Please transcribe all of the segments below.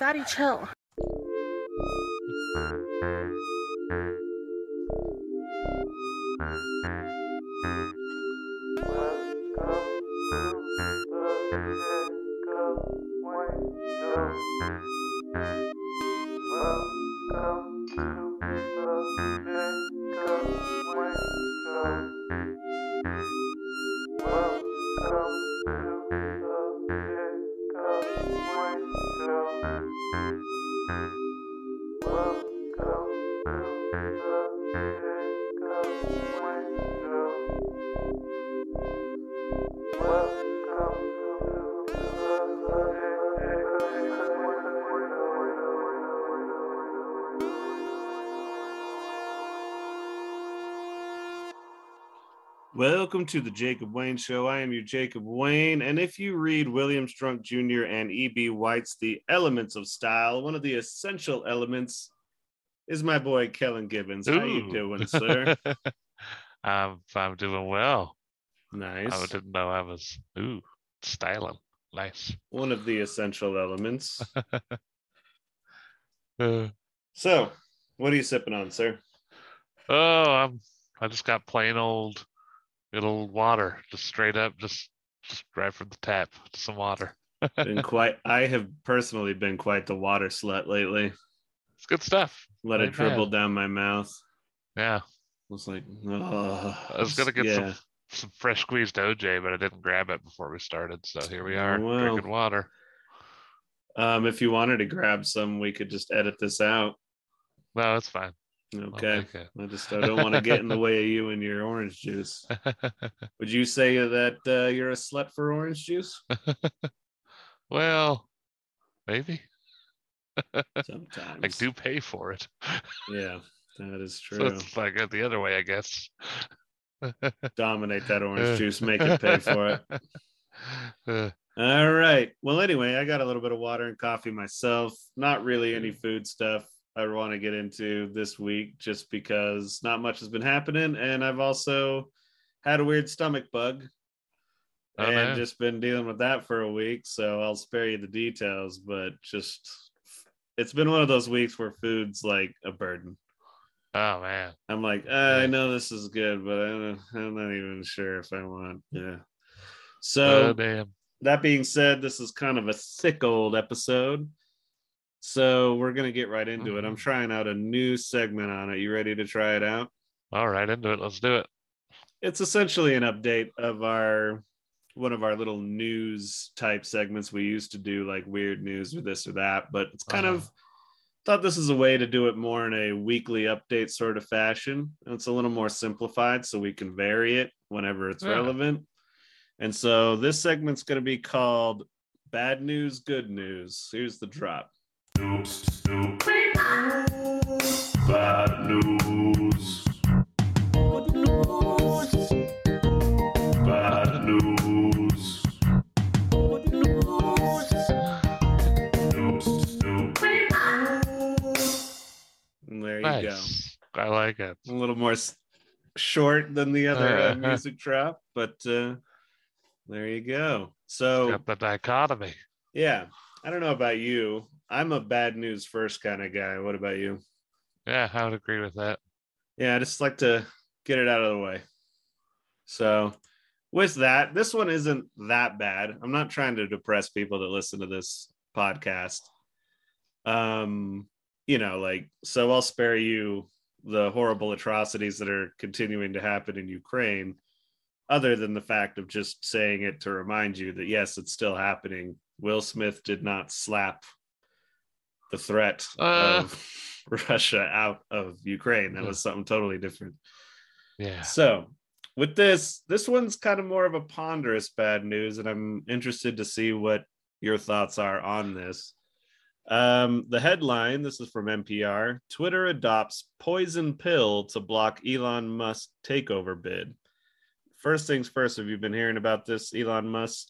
Daddy, chill. Welcome to the Jacob Wayne Show. I am your Jacob Wayne. And if you read William Strunk Jr. and E.B. White's The Elements of Style, one of the essential elements is my boy Kellen Gibbons. How you doing, sir? I'm I'm doing well. nice. I didn't know I was ooh styling. Nice. One of the essential elements. Uh, So, what are you sipping on, sir? oh, I'm I just got plain old old water, just straight up, just just right from the tap, some water. Been quite I have personally been quite the water slut lately. It's good stuff. Let it dribble bad. down my mouth. Yeah, was like, oh, I was gonna get yeah. some some fresh squeezed OJ, but I didn't grab it before we started. So here we are Well. drinking water. Um, if you wanted to grab some, we could just edit this out. No, it's fine. I'll Okay. I just I don't want to get in the way of you and your orange juice. Would you say that uh, you're a slut for orange juice? well, maybe I Sometimes. do pay for it. Yeah, that is So true. it's like uh, the other way, I guess. Dominate that orange juice, make it pay for it. Uh, All right. Well, anyway, I got a little bit of water and coffee myself. Not really any food stuff I want to get into this week just because not much has been happening. And I've also had a weird stomach bug Oh, and no. just been dealing with that for a week. So I'll spare you the details, but just it's been one of those weeks where food's like a burden. oh man. I'm like, "Uh, I know this is good, but I don't, I'm not even sure if I want. Yeah. So oh damn. that being said, this is kind of a thick old episode. So we're gonna get right into it. I'm Mhm. trying out a new segment on it. You ready to try it out? All right, into it. Let's do it. It's essentially an update of our one of our little news type segments we used to do, like weird news or this or that. But it's kind Uh-huh. of thought this is a way to do it more in a weekly update sort of fashion. It's a little more simplified so we can vary it whenever it's Yeah. relevant. And so this segment's going to be called Bad News, Good News. Here's the drop. Bad news. Bad news. And there you go. Nice. I like it. a little more short than the other uh, Uh, music drop, but uh, there you go. So Got the dichotomy. yeah, I don't know about you. I'm a bad news first kind of guy. What about you? Yeah, I would agree with that. Yeah, I just like to get it out of the way. So with that, this one isn't that bad. I'm not trying to depress people that listen to this podcast. Um, you know, like so I'll spare you the horrible atrocities that are continuing to happen in Ukraine, other than the fact of just saying it to remind you that yes, it's still happening. Will Smith did not slap the threat Uh. of Russia out of Ukraine. That was something totally different. Yeah. So, with this, this one's kind of more of a ponderous bad news, and I'm interested to see what your thoughts are on this. Um, the headline this is from NPR Twitter adopts poison pill to block Elon Musk takeover bid. First things first, have you been hearing about this Elon Musk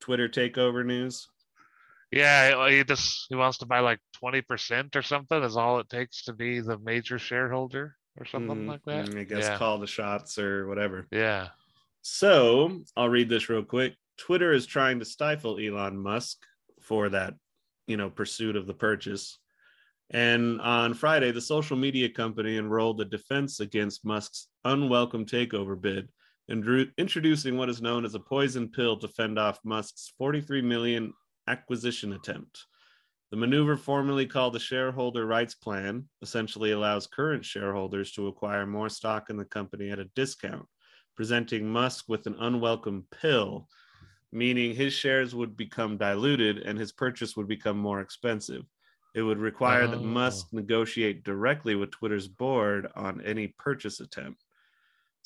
Twitter takeover news? Yeah, he just he wants to buy like 20% or something is all it takes to be the major shareholder or something Mhm. like that. I guess yeah. call the shots or whatever. yeah. So I'll read this real quick. Twitter is trying to stifle Elon Musk for that you know pursuit of the purchase. And on Friday, the social media company enrolled a defense against Musk's unwelcome takeover bid and introducing what is known as a poison pill to fend off Musk's 43 million acquisition attempt. The maneuver, formerly called the shareholder rights plan, essentially allows current shareholders to acquire more stock in the company at a discount, presenting Musk with an unwelcome pill, meaning his shares would become diluted and his purchase would become more expensive. It would require that Oh. Musk negotiate directly with Twitter's board on any purchase attempt.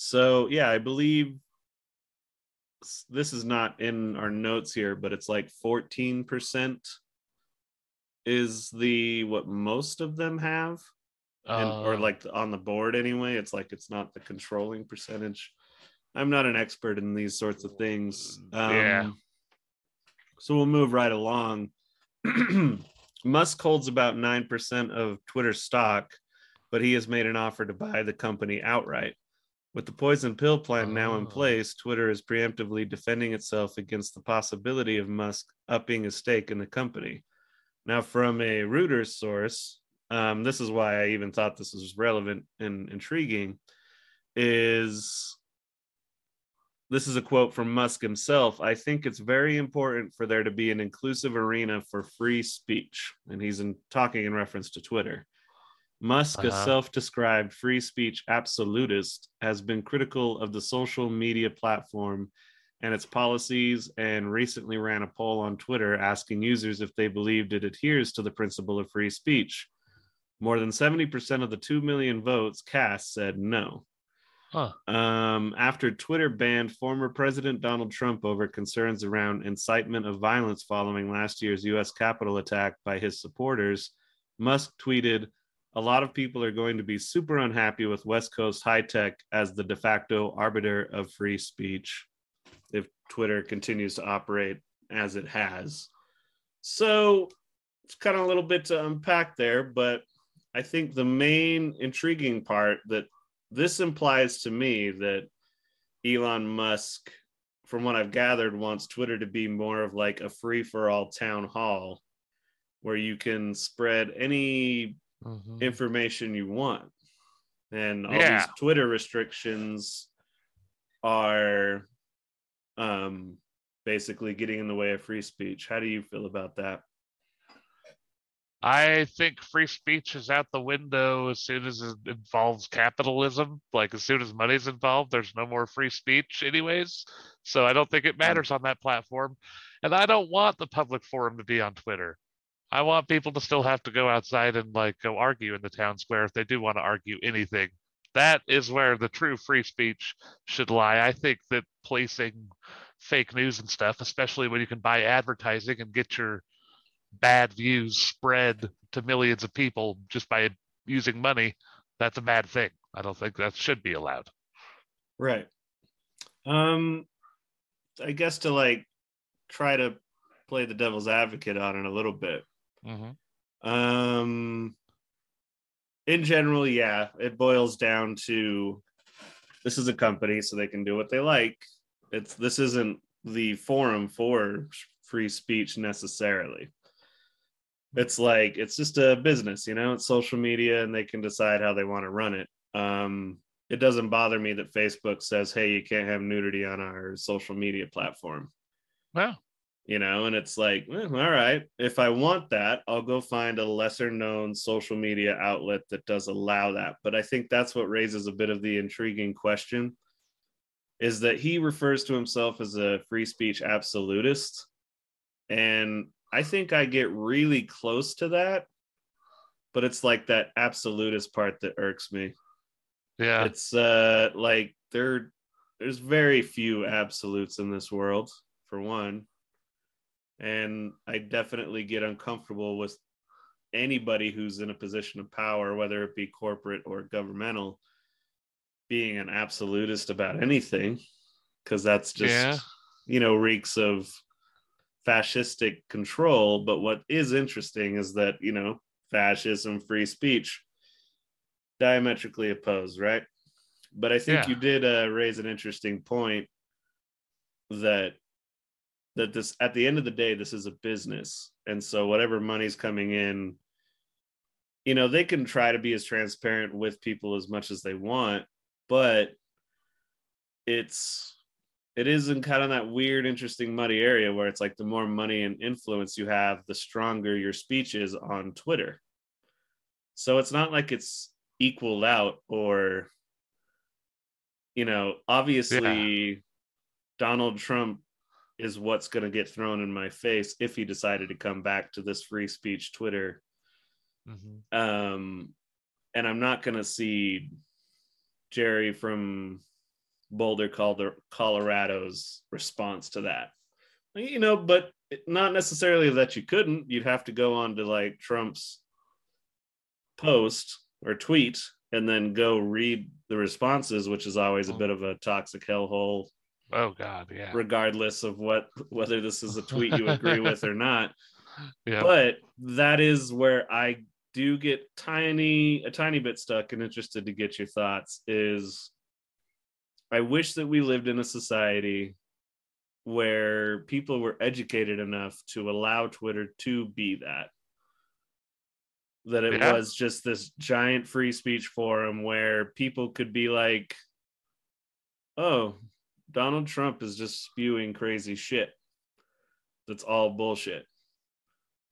So, yeah, I believe this is not in our notes here, but it's like 14% is the what most of them have and or Uh, like on the board anyway. It's like it's not the controlling percentage. I'm not an expert in these sorts of things. Um, Yeah. so we'll move right along. Musk holds about 9% of twitter stock but he has made an offer to buy the company outright with the poison pill plan now in Oh. place twitter is preemptively defending itself against the possibility of musk upping his stake in the company now from a reuters source um, this is why I even thought this was relevant and intriguing, is this is a quote from Musk himself. I think it's very important for there to be an inclusive arena for free speech. And he's in, talking in reference to Twitter. Musk, a Uh-huh. self described free speech absolutist, has been critical of the social media platform and its policies and recently ran a poll on Twitter asking users if they believed it adheres to the principle of free speech. More than 70% of the 2 million votes cast said no. Huh. Um, after Twitter banned former President Donald Trump over concerns around incitement of violence following last year's US Capitol attack by his supporters, Musk tweeted, A lot of people are going to be super unhappy with West Coast high tech as the de facto arbiter of free speech if Twitter continues to operate as it has. So it's kind of a little bit to unpack there, but I think the main intriguing part that this implies to me that Elon Musk, from what I've gathered, wants Twitter to be more of like a free for all town hall where you can spread any mhm. information you want. And all Yeah. these Twitter restrictions are um, basically getting in the way of free speech. How do you feel about that? I think free speech is out the window as soon as it involves capitalism. Like as soon as money's involved, there's no more free speech, anyways. So I don't think it matters on that platform. And I don't want the public forum to be on Twitter. I want people to still have to go outside and like go argue in the town square if they do want to argue anything. That is where the true free speech should lie. I think that placing fake news and stuff, especially when you can buy advertising and get your bad views spread to millions of people just by using money, that's a bad thing. I don't think that should be allowed. Right. Um, I guess to like try to play the devil's advocate on it a little bit. Mm-hmm. Um, in general, yeah, it boils down to this is a company, so they can do what they like. It's this isn't the forum for free speech necessarily. It's like it's just a business, you know. It's social media, and they can decide how they want to run it. Um, it doesn't bother me that Facebook says, "Hey, you can't have nudity on our social media platform." Well, you know and it's like eh, all right if i want that i'll go find a lesser known social media outlet that does allow that. But i think that's what raises a bit of the intriguing question is that he refers to himself as a free speech absolutist. And i think i get really close to that but it's like that absolutist part that irks me. Yeah, it's uh like there there's very few absolutes in this world for one and i definitely get uncomfortable with anybody who's in a position of power whether it be corporate or governmental being an absolutist about anything because that's just Yeah. you know reeks of fascistic control but what is interesting is that you know fascism free speech diametrically opposed right but i think Yeah. you did uh, raise an interesting point that that this at the end of the day this is a business and so whatever money's coming in you know they can try to be as transparent with people as much as they want but it's it is in kind of that weird interesting muddy area where it's like the more money and influence you have the stronger your speech is on twitter so it's not like it's equaled out or you know obviously yeah. donald trump is what's going to get thrown in my face if he decided to come back to this free speech Twitter. Mm-hmm. Um, and I'm not going to see Jerry from Boulder, Colorado's response to that. You know, but not necessarily that you couldn't. You'd have to go on to like Trump's post or tweet and then go read the responses, which is always a oh. bit of a toxic hellhole Oh God, yeah. Regardless of what whether this is a tweet you agree with or not. Yeah. But that is where I do get tiny a tiny bit stuck and interested to get your thoughts is I wish that we lived in a society where people were educated enough to allow Twitter to be that. That it yeah. was just this giant free speech forum where people could be like, oh, Donald Trump is just spewing crazy shit. That's all bullshit.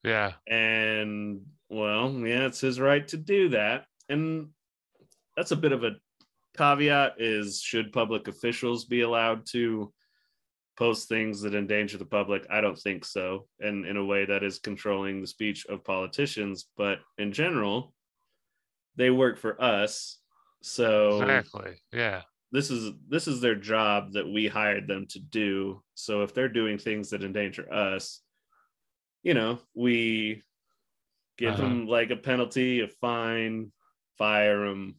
Yeah. And well, yeah, it's his right to do that. And that's a bit of a caveat is should public officials be allowed to post things that endanger the public? I don't think so. And in a way that is controlling the speech of politicians, but in general, they work for us. So Exactly. Yeah this is this is their job that we hired them to do so if they're doing things that endanger us you know we give uh-huh. them like a penalty a fine fire them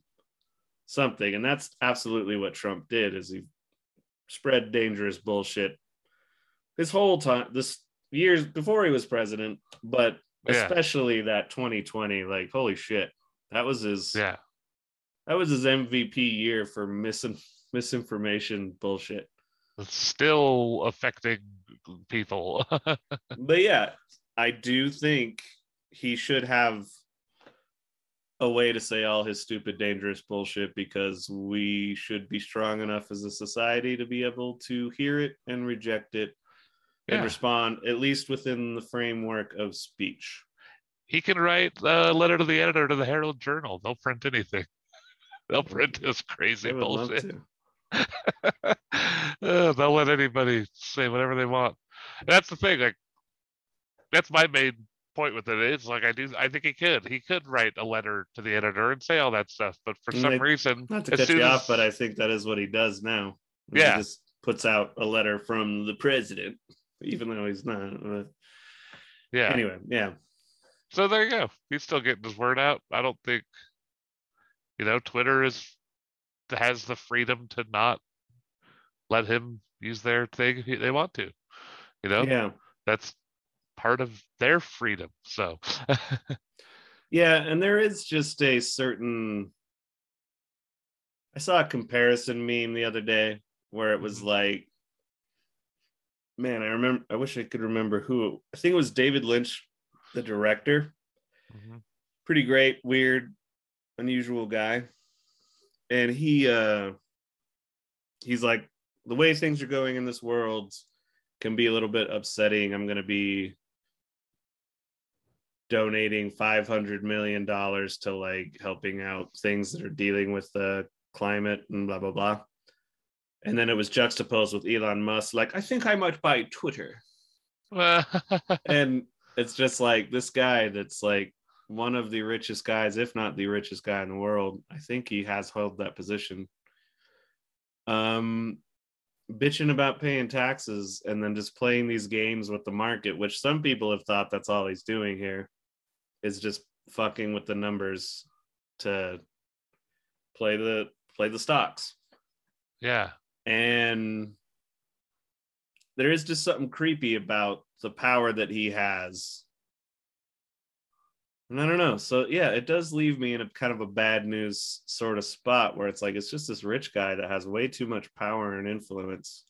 something and that's absolutely what trump did is he spread dangerous bullshit his whole time this years before he was president but yeah. especially that 2020 like holy shit that was his yeah that was his MVP year for misin- misinformation bullshit. It's still affecting people. but yeah, I do think he should have a way to say all his stupid, dangerous bullshit because we should be strong enough as a society to be able to hear it and reject it yeah. and respond, at least within the framework of speech. He can write a letter to the editor to the Herald Journal. They'll print anything. They'll print this crazy bullshit. uh, they'll let anybody say whatever they want. That's the thing. Like, that's my main point with it. It's like I do. I think he could. He could write a letter to the editor and say all that stuff. But for some reason, not to cut you as, off, but I think that is what he does now. Yeah, he just puts out a letter from the president, even though he's not. yeah. Anyway, yeah. So there you go. He's still getting his word out. I don't think you know, Twitter is has the freedom to not let him use their thing if they want to. You know, yeah, that's part of their freedom. So, yeah, and there is just a certain. I saw a comparison meme the other day where it was mm-hmm. like, man, I remember. I wish I could remember who. I think it was David Lynch, the director. Mm-hmm. Pretty great, weird unusual guy. And he uh he's like the way things are going in this world can be a little bit upsetting. I'm going to be donating 500 million dollars to like helping out things that are dealing with the climate and blah blah blah. And then it was juxtaposed with Elon Musk like I think I might buy Twitter. and it's just like this guy that's like one of the richest guys, if not the richest guy in the world. I think he has held that position. Um, bitching about paying taxes and then just playing these games with the market, which some people have thought that's all he's doing here, is just fucking with the numbers to play the play the stocks. Yeah. And there is just something creepy about the power that he has and I don't know. So yeah, it does leave me in a kind of a bad news sort of spot where it's like it's just this rich guy that has way too much power and influence.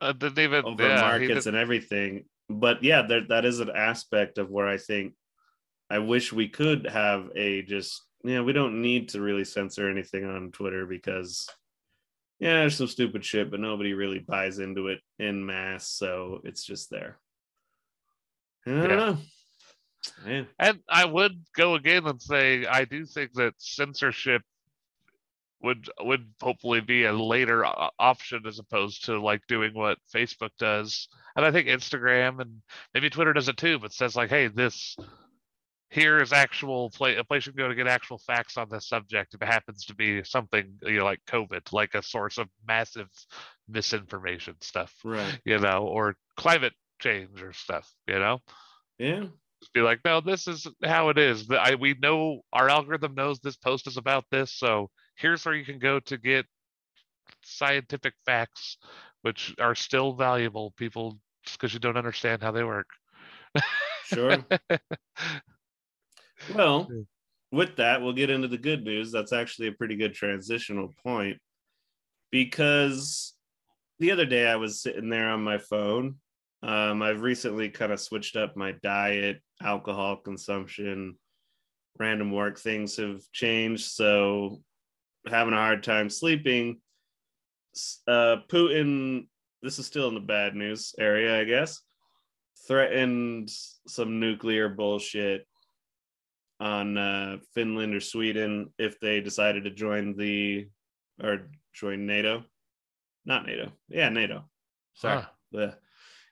Uh, even over yeah, markets and everything. But yeah, there, that is an aspect of where I think I wish we could have a just yeah, we don't need to really censor anything on Twitter because yeah, there's some stupid shit, but nobody really buys into it in mass, so it's just there. I don't Yeah. know. Yeah. And I would go again and say I do think that censorship would would hopefully be a later option as opposed to like doing what Facebook does. And I think Instagram and maybe Twitter does it too, but says like, hey, this here is actual play a place you can go to get actual facts on this subject if it happens to be something you know like COVID, like a source of massive misinformation stuff, Right. you know, or climate change or stuff, you know Yeah. Be like, no, this is how it is. I, we know our algorithm knows this post is about this, so here's where you can go to get scientific facts, which are still valuable. People, because you don't understand how they work. Sure. Well, with that, we'll get into the good news. That's actually a pretty good transitional point because the other day I was sitting there on my phone. Um, I've recently kind of switched up my diet, alcohol consumption, random work things have changed. So, having a hard time sleeping. Uh, Putin, this is still in the bad news area, I guess, threatened some nuclear bullshit on uh, Finland or Sweden if they decided to join the or join NATO. Not NATO. Yeah, NATO. Sorry. Huh.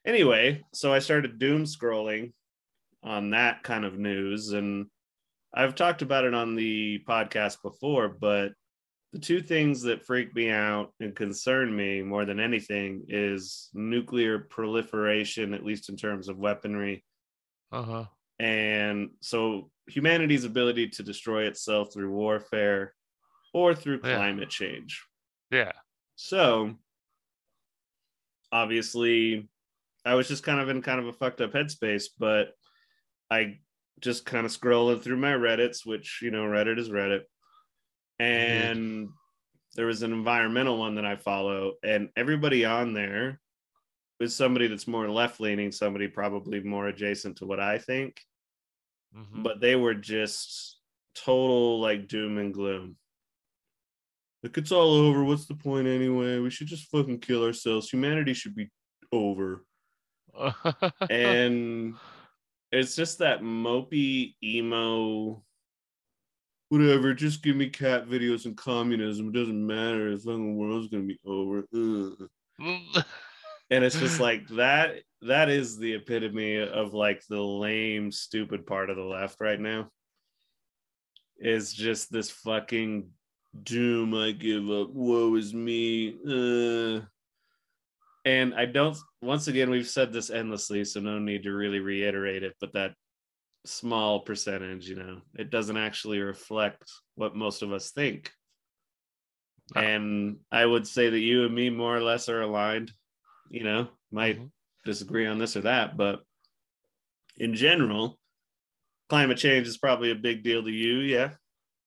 Anyway, so I started doom scrolling on that kind of news and I've talked about it on the podcast before, but the two things that freak me out and concern me more than anything is nuclear proliferation, at least in terms of weaponry, Uh-huh. and so humanity's ability to destroy itself through warfare or through Yeah. climate change. Yeah. So obviously I was just kind of in kind of a fucked up headspace, but I just kind of scrolling through my Reddits, which you know, Reddit is Reddit. And there was an environmental one that I follow, and everybody on there was somebody that's more left leaning, somebody probably more adjacent to what I think Mhm. but they were just total like doom and gloom. Like it's all over. What's the point anyway? We should just fucking kill ourselves. Humanity should be over. And it's just that mopey emo whatever, just give me cat videos and communism. It doesn't matter. The fucking world's gonna be over. And it's just like that that is the epitome of like the lame stupid part of the left right now is just this fucking doom i give up woe is me uh. And i don't once again we've said this endlessly so no need to really reiterate it but that small percentage you know it doesn't actually reflect what most of us think No. and i would say that you and me more or less are aligned you know might Mhm. disagree on this or that but in general climate change is probably a big deal to you yeah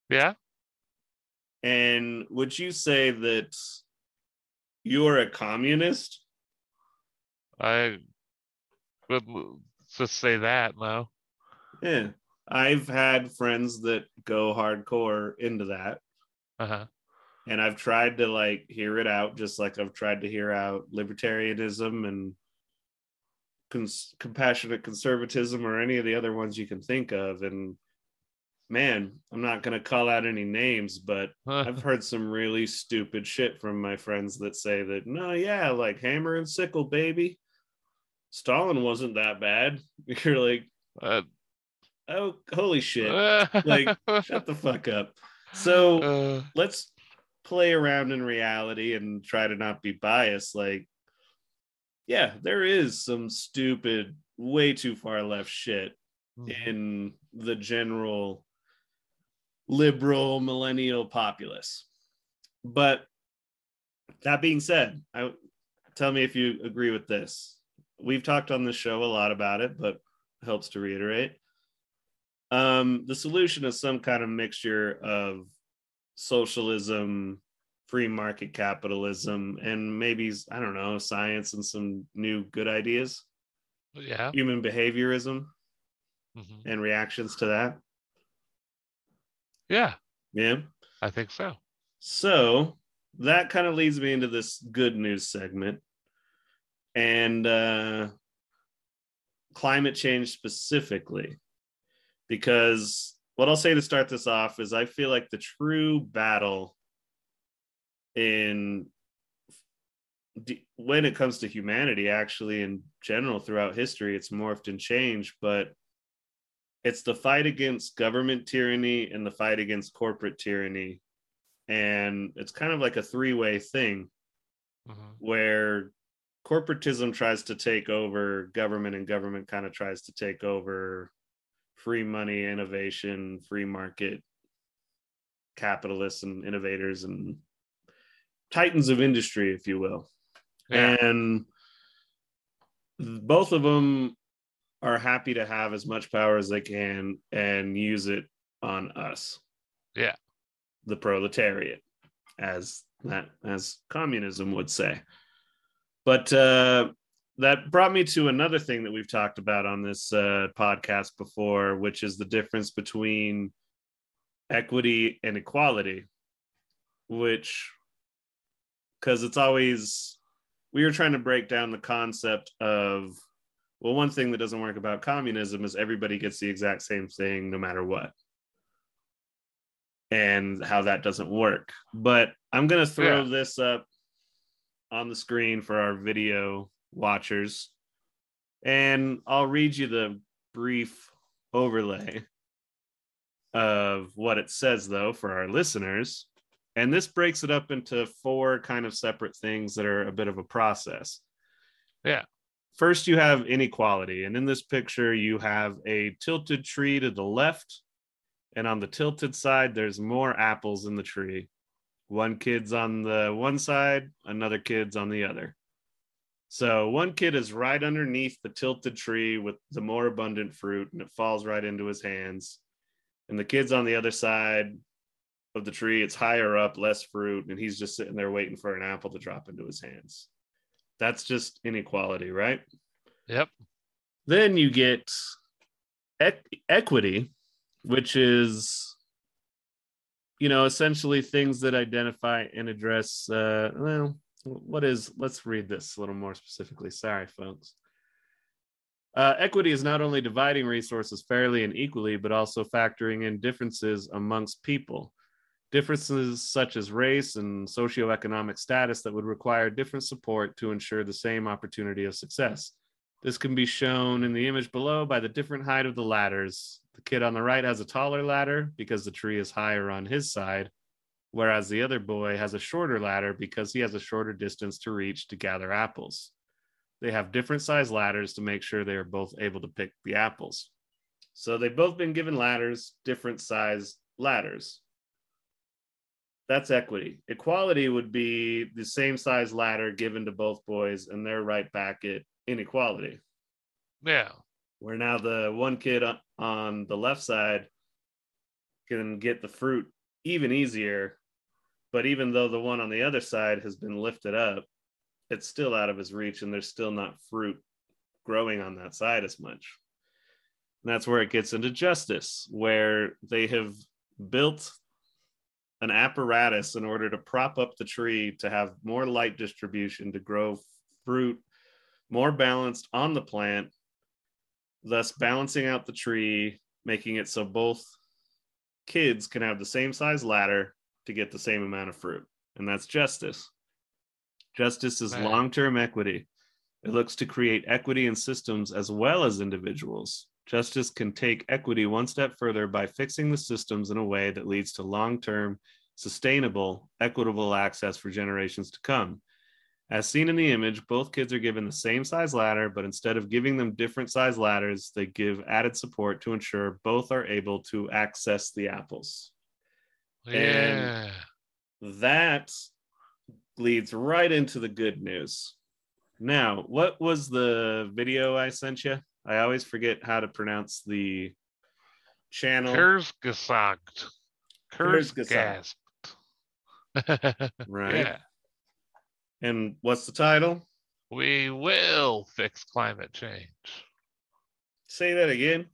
yeah. and would you say that you're a communist I would just say that no. yeah i've had friends that go hardcore into that Uh-huh. and I've tried to like hear it out, just like I've tried to hear out libertarianism and cons- compassionate conservatism or any of the other ones you can think of. And man, I'm not going to call out any names, but I've heard some really stupid shit from my friends that say that, no, yeah, like hammer and sickle, baby. Stalin wasn't that bad. You're like, Uh, oh, holy shit. Like, Shut the fuck up. So, uh, let's play around in reality and try to not be biased like yeah there is some stupid way too far left shit mhm. in the general liberal millennial populace but that being said i tell me if you agree with this we've talked on the show a lot about it but helps to reiterate um the solution is some kind of mixture of socialism free market capitalism and maybe I don't know science and some new good ideas, Yeah. human behaviorism mhm. and reactions to that. Yeah, Yeah. I think so. So that kind of leads me into this good news segment and uh, climate change specifically. Because what I'll say to start this off is I feel like the true battle in when it comes to humanity, actually, in general, throughout history, it's morphed and changed, but it's the fight against government tyranny and the fight against corporate tyranny and it's kind of like a three-way thing Mhm. where corporatism tries to take over government and government kind of tries to take over free money innovation free market capitalists and innovators and titans of industry if you will Yeah. and both of them are happy to have as much power as they can and use it on us Yeah. the proletariat as that as communism would say but uh that brought me to another thing that we've talked about on this uh, podcast before which is the difference between equity and equality which because it's always we were trying to break down the concept of well one thing that doesn't work about communism is everybody gets the exact same thing no matter what and how that doesn't work but i'm going to throw Yeah. this up on the screen for our video watchers. And i'll read you the brief overlay of what it says though for our listeners. And this breaks it up into four kind of separate things that are a bit of a process. Yeah. first you have inequality. And in this picture you have a tilted tree to the left. And on the tilted side there's more apples in the tree one kid's on the one side another kid's on the other. So one kid is right underneath the tilted tree with the more abundant fruit and it falls right into his hands. And the kid's on the other side of the tree it's higher up less fruit and he's just sitting there waiting for an apple to drop into his hands. That's just inequality right? Yep. then you get eq- equity which is you know essentially things that identify and address uh well what is let's read this a little more specifically. Sorry folks. Uh, equity is not only dividing resources fairly and equally but also factoring in differences amongst people. Differences such as race and socioeconomic status that would require different support to ensure the same opportunity of success. This can be shown in the image below by the different height of the ladders. The kid on the right has a taller ladder because the tree is higher on his side, whereas the other boy has a shorter ladder because he has a shorter distance to reach to gather apples. They have different size ladders to make sure they are both able to pick the apples. So they've both been given ladders, different size ladders. That's equity. Equality would be the same size ladder given to both boys, and they're right back at inequality Yeah. Where now the one kid on, the left side can get the fruit even easier but even though the one on the other side has been lifted up it's still out of his reach and there's still not fruit growing on that side as much. And that's where it gets into justice where they have built an apparatus in order to prop up the tree to have more light distribution to grow fruit more balanced on the plant thus balancing out the tree, making it so both kids can have the same size ladder to get the same amount of fruit. And that's justice. Justice is long term equity. It looks to create equity in systems as well as individuals. Justice can take equity one step further by fixing the systems in a way that leads to long term, sustainable, equitable access for generations to come. As seen in the image, both kids are given the same size ladder, but instead of giving them different size ladders, they give added support to ensure both are able to access the apples. Yeah. That leads right into the good news. Now, what was the video I sent you? I always forget how to pronounce the channel. Kurzgesagt. Kurzgesagt. Right. Yeah. And what's the title? We will fix climate change. Say that again.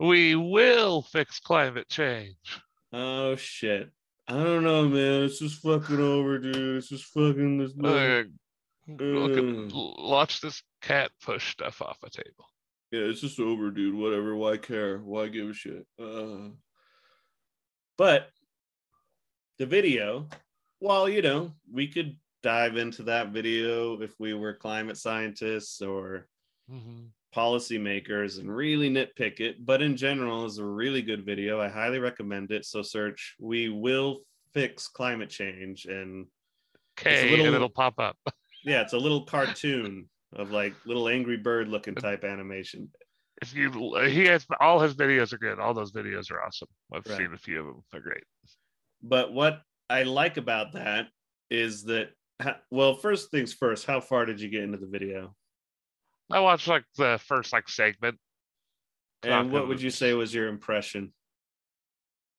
We will fix climate change. Oh shit. I don't know, man. It's just fucking over, dude. It's just fucking this. Uh, look at, Mm. watch this cat push stuff off a table. Yeah, it's just over, dude. Whatever. Why care? Why give a shit? Uh... But the video, well, you know, we could dive into that video if we were climate scientists or Mhm. policymakers and really nitpick it. But in general, it's a really good video. I highly recommend it. So search "We Will Fix Climate Change" and K, little- and it'll pop up. yeah, it's a little cartoon of like little angry bird looking type animation. If you, he has all his videos are good. All those videos are awesome. I've Right. seen a few of them. They're great. But what I like about that is that, well, first things first, how far did you get into the video? I watched like the first like segment. And what would you say was your impression?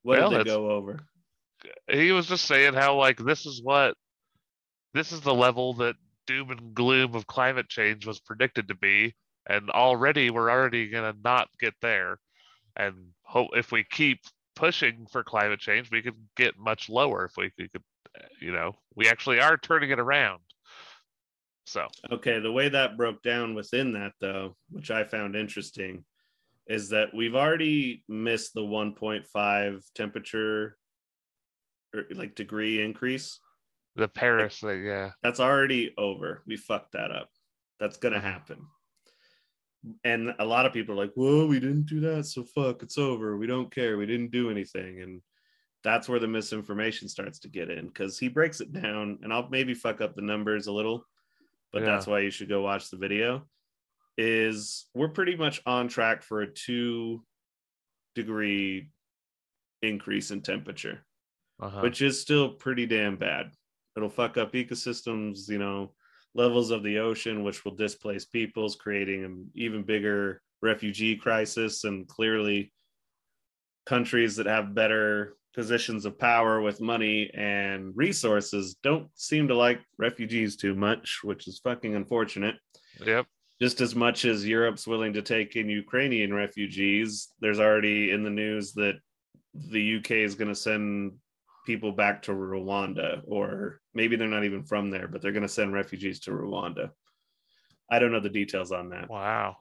What Well, did they go over? He was just saying how like this is what this is the level that doom and gloom of climate change was predicted to be, and already we're already gonna not get there. And hope if we keep pushing for climate change, we could get much lower if we could, you know, we actually are turning it around. So Okay, the way that broke down within that, though, which I found interesting, is that we've already missed the 1.5 temperature or like degree increase. the Paris thing, yeah. That's already over. We fucked that up. That's gonna uh-huh. happen. And a lot of people are like, "Whoa, we didn't do that, so fuck, it's over. We don't care. We didn't do anything." And that's where the misinformation starts to get in because he breaks it down, and I'll maybe fuck up the numbers a little, but Yeah. that's why you should go watch the video. Is we're pretty much on track for a two degree increase in temperature Uh-huh. which is still pretty damn bad. It'll fuck up ecosystems, you know, levels of the ocean, which will displace peoples, creating an even bigger refugee crisis. And clearly, countries that have better positions of power with money and resources don't seem to like refugees too much, which is fucking unfortunate Yep. just as much as Europe's willing to take in Ukrainian refugees, there's already in the news that the UK is going to send people back to Rwanda, or maybe they're not even from there, but they're going to send refugees to Rwanda. I don't know the details on that. Wow.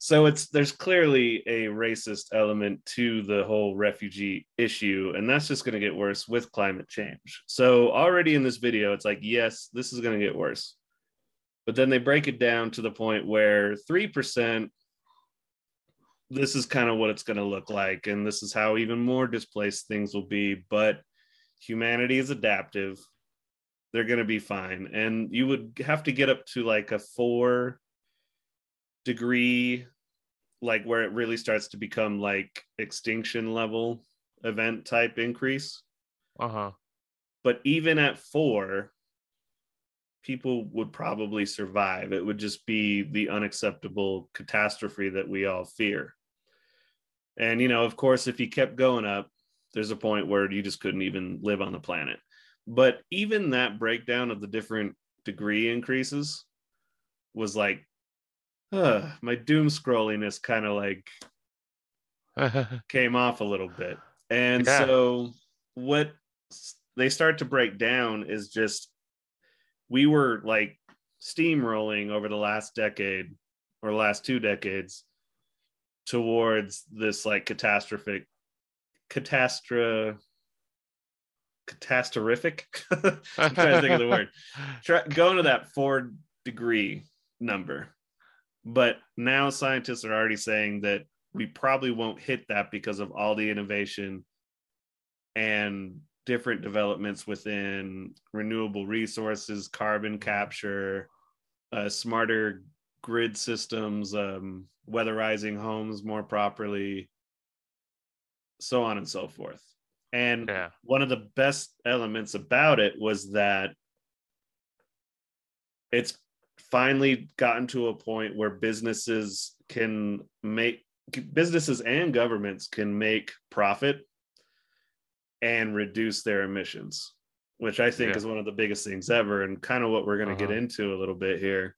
So it's there's clearly a racist element to the whole refugee issue, and that's just going to get worse with climate change. So already in this video, it's like, yes, this is going to get worse. But then they break it down to the point where 3%, this is kind of what it's going to look like. And this is how even more displaced things will be. But humanity is adaptive. They're going to be fine. And you would have to get up to like a four degree, like where it really starts to become like extinction level event type increase. Uh-huh. But even at four, people would probably survive. It would just be the unacceptable catastrophe that we all fear. And, you know, of course, if you kept going up, there's a point where you just couldn't even live on the planet. But even that breakdown of the different degree increases was like, uh, my doom scrolliness kind of like came off a little bit. And Yeah. so what they start to break down is just we were like steamrolling over the last decade or last two decades towards this like catastrophic catastrophe catastrophic i'm trying to think of the word Try, going to that four degree number but now scientists are already saying that we probably won't hit that because of all the innovation and different developments within renewable resources carbon capture uh, smarter grid systems um, weatherizing homes more properly so on and so forth and yeah. one of the best elements about it was that it's finally gotten to a point where businesses can make businesses and governments can make profit and reduce their emissions which I think Yeah. is one of the biggest things ever, and kind of what we're going to get Uh-huh. into a little bit here.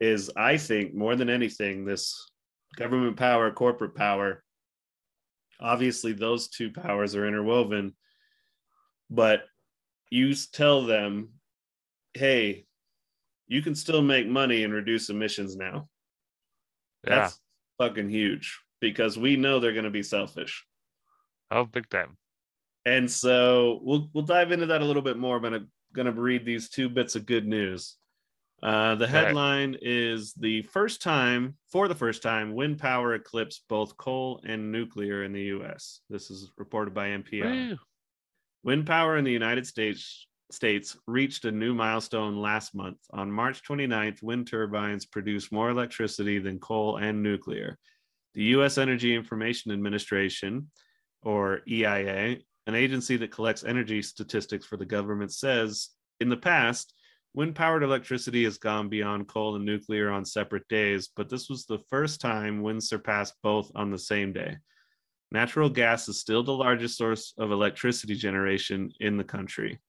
Is I think more than anything, this government power, corporate power, obviously those two powers are interwoven, but you tell them, hey, you can still make money and reduce emissions now. Yeah. That's fucking huge because we know they're going to be selfish. Oh, big time. And so we'll we'll dive into that a little bit more, but I'm going to read these two bits of good news. Uh, the headline is the first time, for the first time, wind power eclipsed both coal and nuclear in the U.S. This is reported by NPR. Woo. Wind power in the United States states reached a new milestone last month. On March 29th, wind turbines produced more electricity than coal and nuclear. The U.S. Energy Information Administration, or EIA, an agency that collects energy statistics for the government, says in the past, wind powered electricity has gone beyond coal and nuclear on separate days, but this was the first time wind surpassed both on the same day. Natural gas is still the largest source of electricity generation in the country.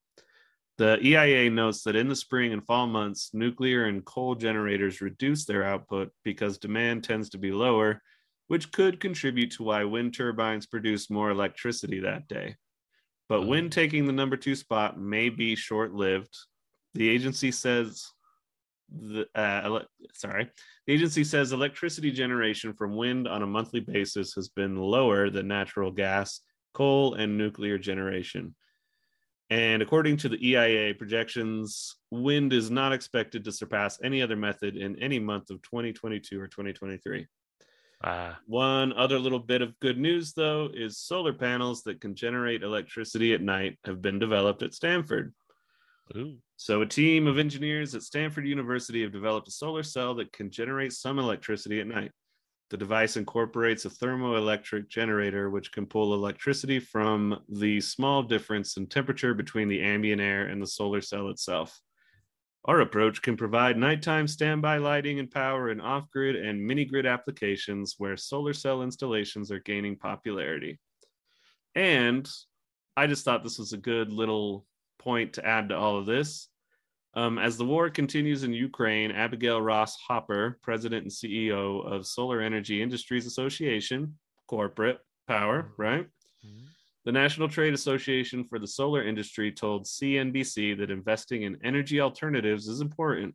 The EIA notes that in the spring and fall months, nuclear and coal generators reduce their output because demand tends to be lower, which could contribute to why wind turbines produce more electricity that day. But wind taking the number two spot may be short lived. The agency says the uh, ele- sorry the agency says electricity generation from wind on a monthly basis has been lower than natural gas coal and nuclear generation and according to the eia projections wind is not expected to surpass any other method in any month of 2022 or 2023 Uh, one other little bit of good news, though, is solar panels that can generate electricity at night have been developed at Stanford. ooh. So, a team of engineers at Stanford University have developed a solar cell that can generate some electricity at night. The device incorporates a thermoelectric generator, which can pull electricity from the small difference in temperature between the ambient air and the solar cell itself. Our approach can provide nighttime standby lighting and power in off grid and mini grid applications where solar cell installations are gaining popularity. And I just thought this was a good little point to add to all of this. Um, as the war continues in Ukraine, Abigail Ross Hopper, president and CEO of Solar Energy Industries Association, corporate power, right? The National Trade Association for the Solar Industry told CNBC that investing in energy alternatives is important.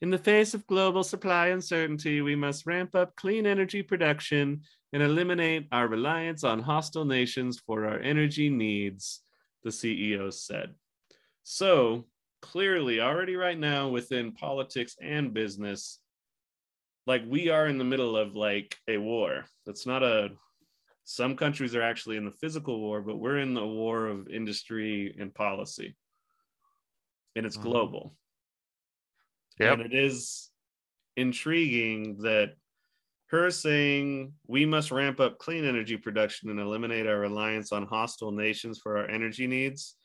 In the face of global supply uncertainty, we must ramp up clean energy production and eliminate our reliance on hostile nations for our energy needs, the CEO said. So, clearly, already right now within politics and business, like we are in the middle of like a war. That's not a some countries are actually in the physical war, but we're in the war of industry and policy. And it's Mhm. global. Yep. And it is intriguing that her saying we must ramp up clean energy production and eliminate our reliance on hostile nations for our energy needs.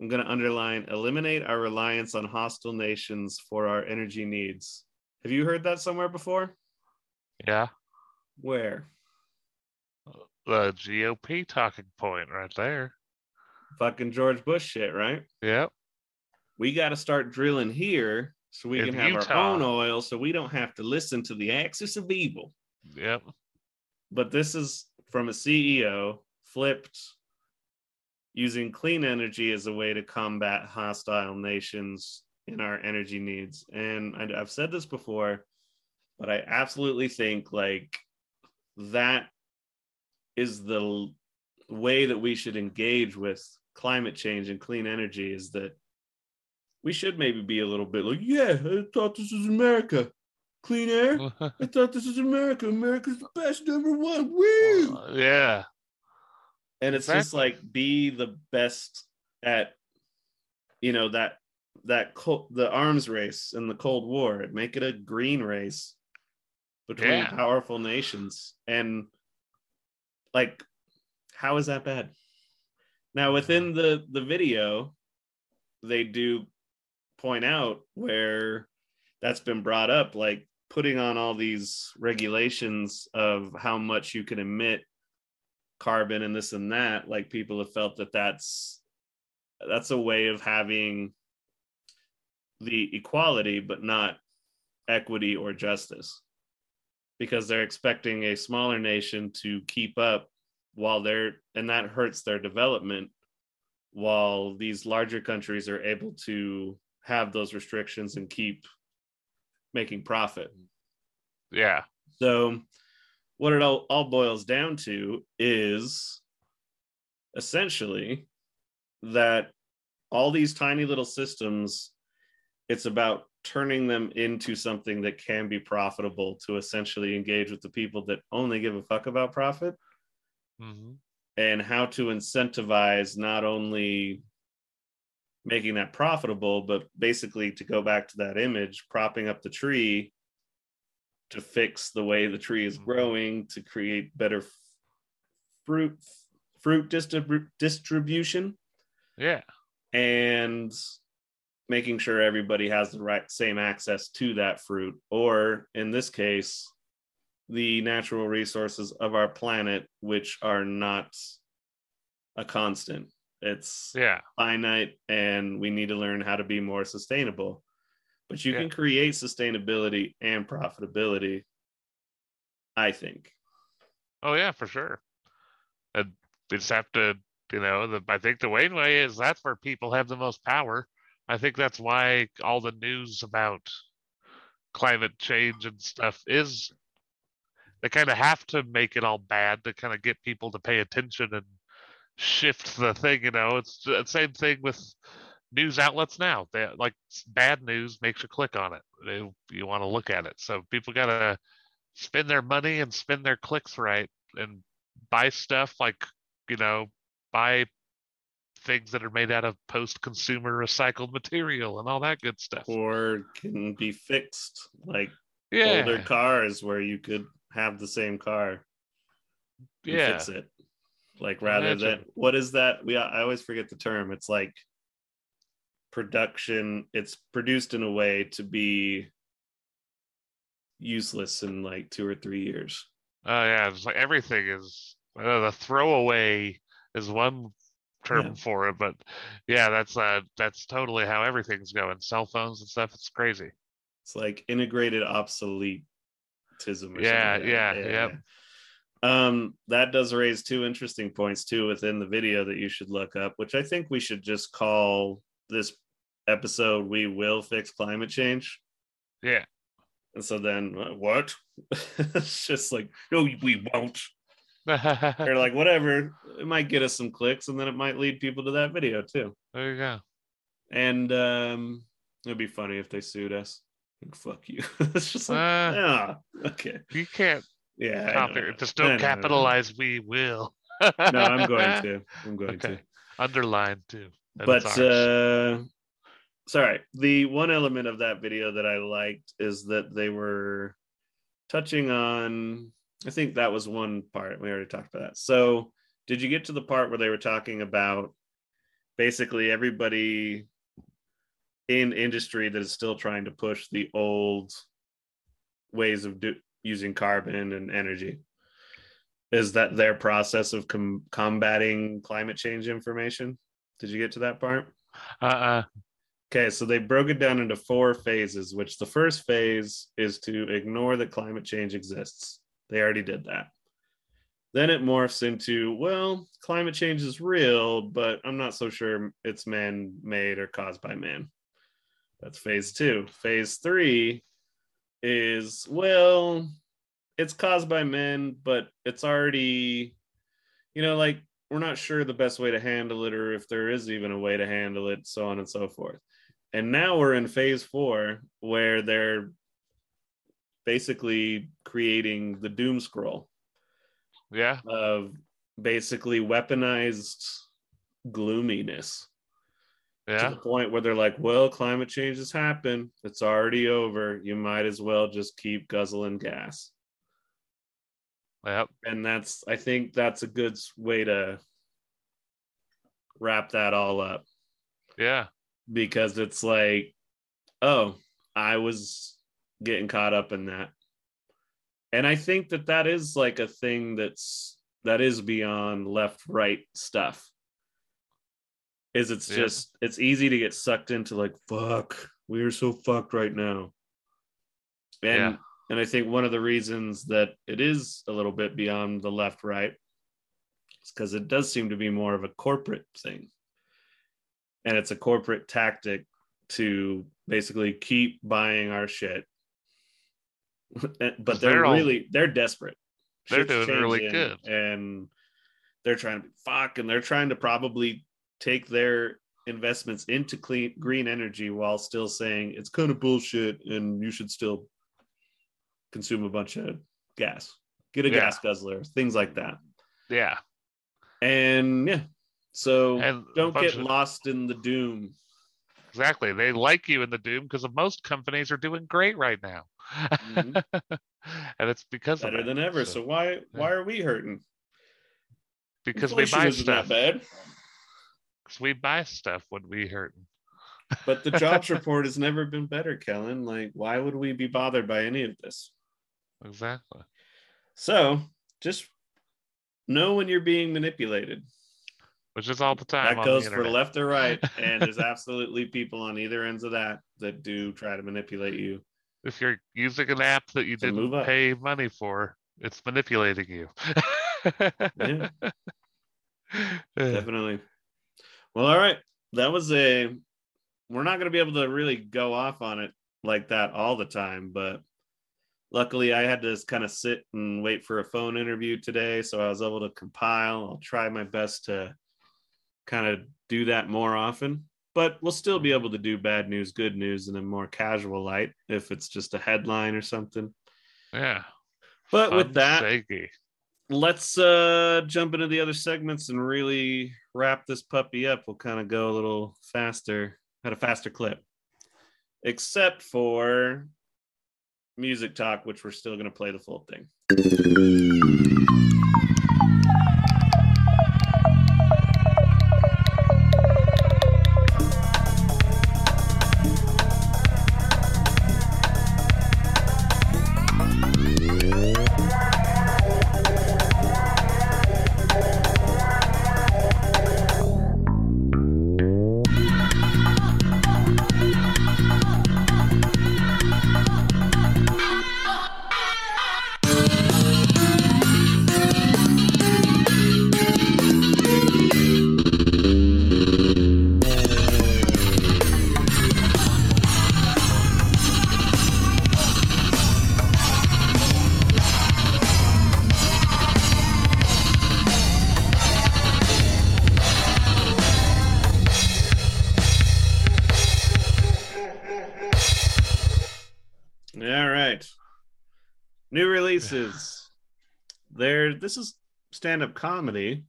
I'm going to underline eliminate our reliance on hostile nations for our energy needs. Have you heard that somewhere before? Yeah. Where? The GOP talking point right there. Fucking George Bush shit, right? Yep. we got to start drilling here so we In can have Utah. our own oil so we don't have to listen to the axis of evil. Yep. But this is from a CEO flipped using clean energy as a way to combat hostile nations in our energy needs. And I, I've said this before, but I absolutely think like that is the way that we should engage with climate change and clean energy is that we should maybe be a little bit like, yeah, I thought this was America. Clean air. I thought this was America. America's the best number one. Woo! Uh, yeah. And it's just like be the best at you know that that the arms race in the cold war. Make it a green race between Yeah. powerful nations. And like how is that bad? Now within mm. the the video they do point out where that's been brought up like putting on all these regulations of how much you can emit carbon and this and that like people have felt that that's that's a way of having the equality but not equity or justice because they're expecting a smaller nation to keep up while they're and that hurts their development while these larger countries are able to have those restrictions and keep making profit Yeah. so what it all, all boils down to is essentially that all these tiny little systems it's about turning them into something that can be profitable to essentially engage with the people that only give a fuck about profit. Hmm and how to incentivize not only making that profitable but basically to go back to that image propping up the tree to fix the way the tree is Mhm. growing to create better fruit fruit distrib- distribution Yeah. and making sure everybody has the right same access to that fruit or in this case the natural resources of our planet which are not a constant it's Yeah. finite and we need to learn how to be more sustainable but you Yeah. can create sustainability and profitability i think Oh yeah, for sure. And we just have to, you know, the I think the Wayne way is that's where people have the most power. I think that's why all the news about climate change and stuff is they kind of have to make it all bad to kind of get people to pay attention and shift the thing, you know. It's the same thing with news outlets now. that like bad news makes you click on it. They, you want to look at it. So people got to spend their money and spend their clicks right and buy stuff like you know buy things that are made out of post-consumer recycled material and all that good stuff. Or can be fixed like yeah. older cars where you could have the same car yeah. fix it. Like rather than what is that? We i always forget the term. It's like production it's produced in a way to be useless in like two or three years oh yeah it's like everything is uh, the throwaway is one term Yeah. for it but yeah that's uh that's totally how everything's going cell phones and stuff it's crazy it's like integrated something Yeah, like that. yeah, yep. um that does raise two interesting points too within the video that you should look up which i think we should just call this episode we will fix climate change. Yeah. And so then uh, what? It's just like no we won't. They're like whatever. It might get us some clicks and then it might lead people to that video too. There you go. And um it'd be funny if they sued us. Like, fuck you. It's just like Uh, yeah okay. you can't yeah copy just don't capitalize we will. No i'm going to. I'm going to. Underline too that but uh sorry the one element of that video that i liked is that they were touching on i think that was one part we already talked about that. So did you get to the part where they were talking about basically everybody in industry that is still trying to push the old ways of do, using carbon and energy? Is that their process of com- combating climate change information did you get to that part uh-uh Okay, so they broke it down into four phases, which the first phase is to ignore that climate change exists. They already did that. Then it morphs into, well, climate change is real, but I'm not so sure it's man made or caused by man. That's phase two. Phase three is, well, it's caused by men, but it's already, you know, like we're not sure the best way to handle it or if there is even a way to handle it, so on and so forth. And now we're in phase four where they're basically creating the doom scroll yeah of basically weaponized gloominess to the point where they're like, well, climate change has happened. It's already over. You might as well just keep guzzling gas. Yep And that's, I think that's a good way to wrap that all up yeah because it's like, oh, I was getting caught up in that. And I think that that is like a thing that's that is beyond left right stuff. is it's Yeah. just it's easy to get sucked into like fuck we are so fucked right now and Yeah. And i think one of the reasons that it is a little bit beyond the left right is because it does seem to be more of a corporate thing. And it's a corporate tactic to basically keep buying our shit. But they're, They're all- really they're desperate. They're doing really good. and they're trying to fuck and they're trying to probably take their investments into clean green energy while still saying it's kind of bullshit and you should still consume a bunch of gas get a Yeah. gas guzzler things like that Yeah. and yeah so And don't get of- lost in the doom Exactly. They like you in the doom because most companies are doing great right now. Mhm. and it's because better of that. than ever so why why are we hurting because we buy stuff. bad 'Cause we buy stuff when we hurt. but the jobs report has never been better kellen like why would we be bothered by any of this Exactly. So just know when you're being manipulated. Which is all the time. That goes for left or right. And there's absolutely people on either ends of that that do try to manipulate you. if you're using an app that you So didn't pay money for, it's manipulating you. Yeah. Definitely. Well, all right. That was a we're not gonna be able to really go off on it like that all the time, but luckily I had to kind of sit and wait for a phone interview today. So I was able to compile. I'll try my best to kind of do that more often. But we'll still be able to do bad news, good news in a more casual light if it's just a headline or something. yeah. But with Fun that, saggy. let's uh jump into the other segments and really wrap this puppy up we'll kind of go a little faster at a faster clip except for music talk which we're still going to play the full thing stand-up comedy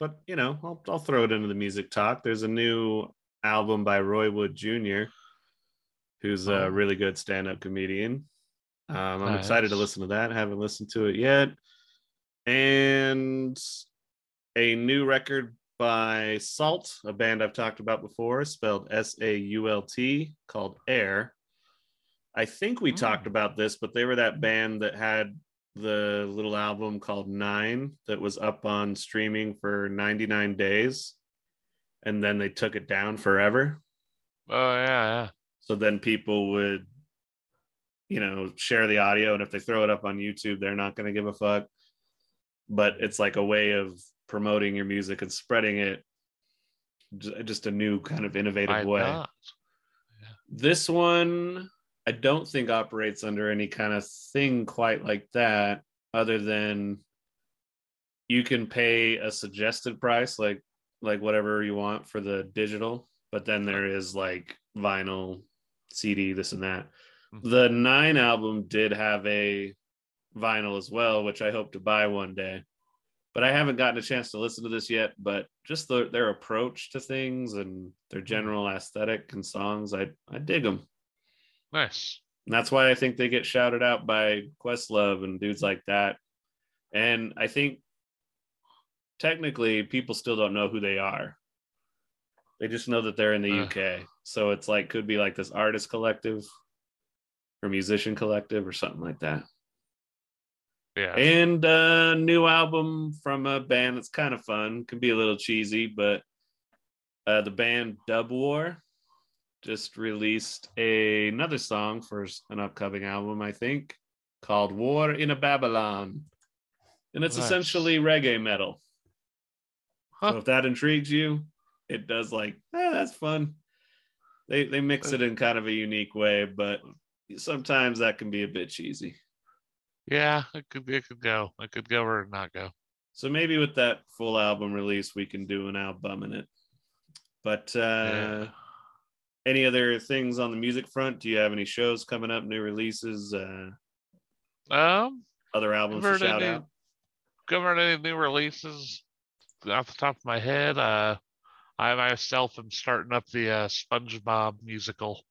but you know I'll, I'll throw it into the music talk. There's a new album by roy wood jr who's a Oh. really good stand-up comedian. Um, i'm excited to listen to that. Haven't listened to it yet. And a new record by SAULT a band i've talked about before spelled s-a-u-l-t called air. I think we Mm. talked about this but they were that band that had the little album called nine that was up on streaming for 99 days and then they took it down forever Oh yeah, yeah. so then people would you know share the audio and if they throw it up on youtube they're not going to give a fuck but it's like a way of promoting your music and spreading it just a new kind of innovative Why way not? this one i don't think operates under any kind of thing quite like that other than you can pay a suggested price like like whatever you want for the digital but then there is like vinyl cd this and that. Mhm. the nine album did have a vinyl as well which i hope to buy one day but i haven't gotten a chance to listen to this yet but just the, their approach to things and their general aesthetic and songs i i dig them Nice. and that's why I think they get shouted out by Questlove and dudes like that. And I think technically people still don't know who they are. They just know that they're in the Uh. UK. So it's like could be like this artist collective or musician collective or something like that. Yeah. And a new album from a band that's kind of fun, can be a little cheesy, but Uh, the band Dub War just released a, another song for an upcoming album, I think, called War in a Babylon. And it's Nice. essentially reggae metal. Huh. So if that intrigues you, it does like, eh, that's fun. They they mix it in kind of a unique way, but sometimes that can be a bit cheesy. Yeah, it could it could go. It could go or not go. So maybe with that full album release, we can do an album in it. But uh, Yeah. Any other things on the music front? Do you have any shows coming up, new releases, uh, Um, other albums to shout any- out? covering any new releases off the top of my head, uh, I myself am starting up the uh, SpongeBob musical.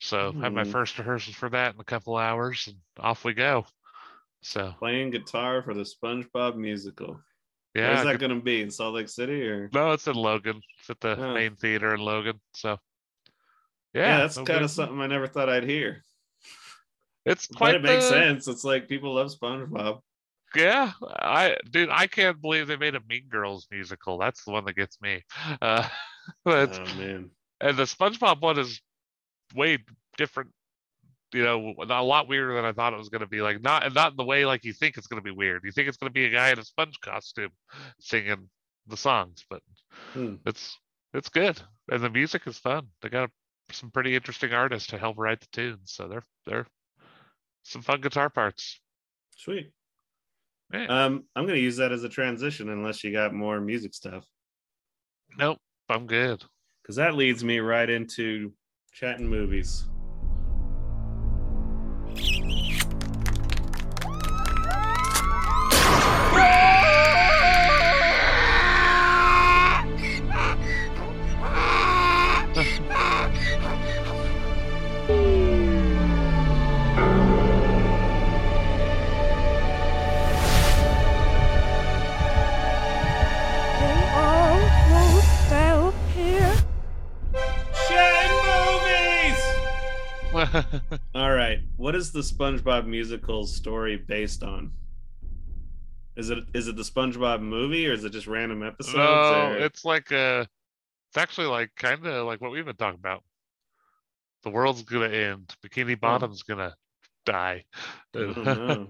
So I have my Hmm. first rehearsal for that in a couple hours, and off we go. So Playing guitar for the SpongeBob musical. yeah, Where's that going to be in Salt Lake City or? no, it's in Logan. It's at the Oh. main theater in Logan. So yeah, Yeah, that's kind of something I never thought I'd hear. It's But quite it makes the- sense. It's like people love SpongeBob. Yeah, I dude, I can't believe they made a Mean Girls musical. That's the one that gets me. Uh, but Oh man. and the SpongeBob one is way different. You know, a lot weirder than I thought it was going to be. Like not and not in the way like you think it's going to be weird. You think it's going to be a guy in a sponge costume singing the songs, but Hmm. it's it's good and the music is fun. They got some pretty interesting artists to help write the tunes, so they're they're some fun guitar parts. Sweet. Yeah. Um, I'm gonna use that as a transition unless you got more music stuff. Nope, I'm good. Because that leads me right into chatting movies. All right. What is the SpongeBob musical story based on? Is it is it the SpongeBob movie or is it just random episodes? no, or- it's like uh it's actually like kind of like what we've been talking about. The world's gonna end. Bikini Bottom's gonna die. I don't know.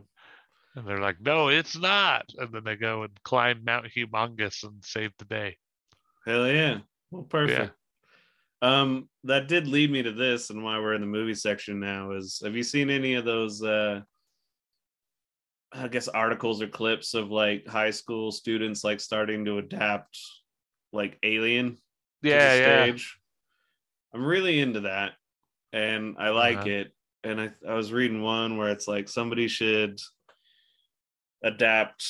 And they're like, no, it's not. And then they go and climb Mount Humongous and save the day. Hell yeah. Well, perfect. Um, that did lead me to this, and why we're in the movie section now is have you seen any of those uh I guess articles or clips of like high school students like starting to adapt like alien to Yeah, the yeah. stage? I'm really into that and I like Uh-huh. it. And I, I was reading one where it's like somebody should adapt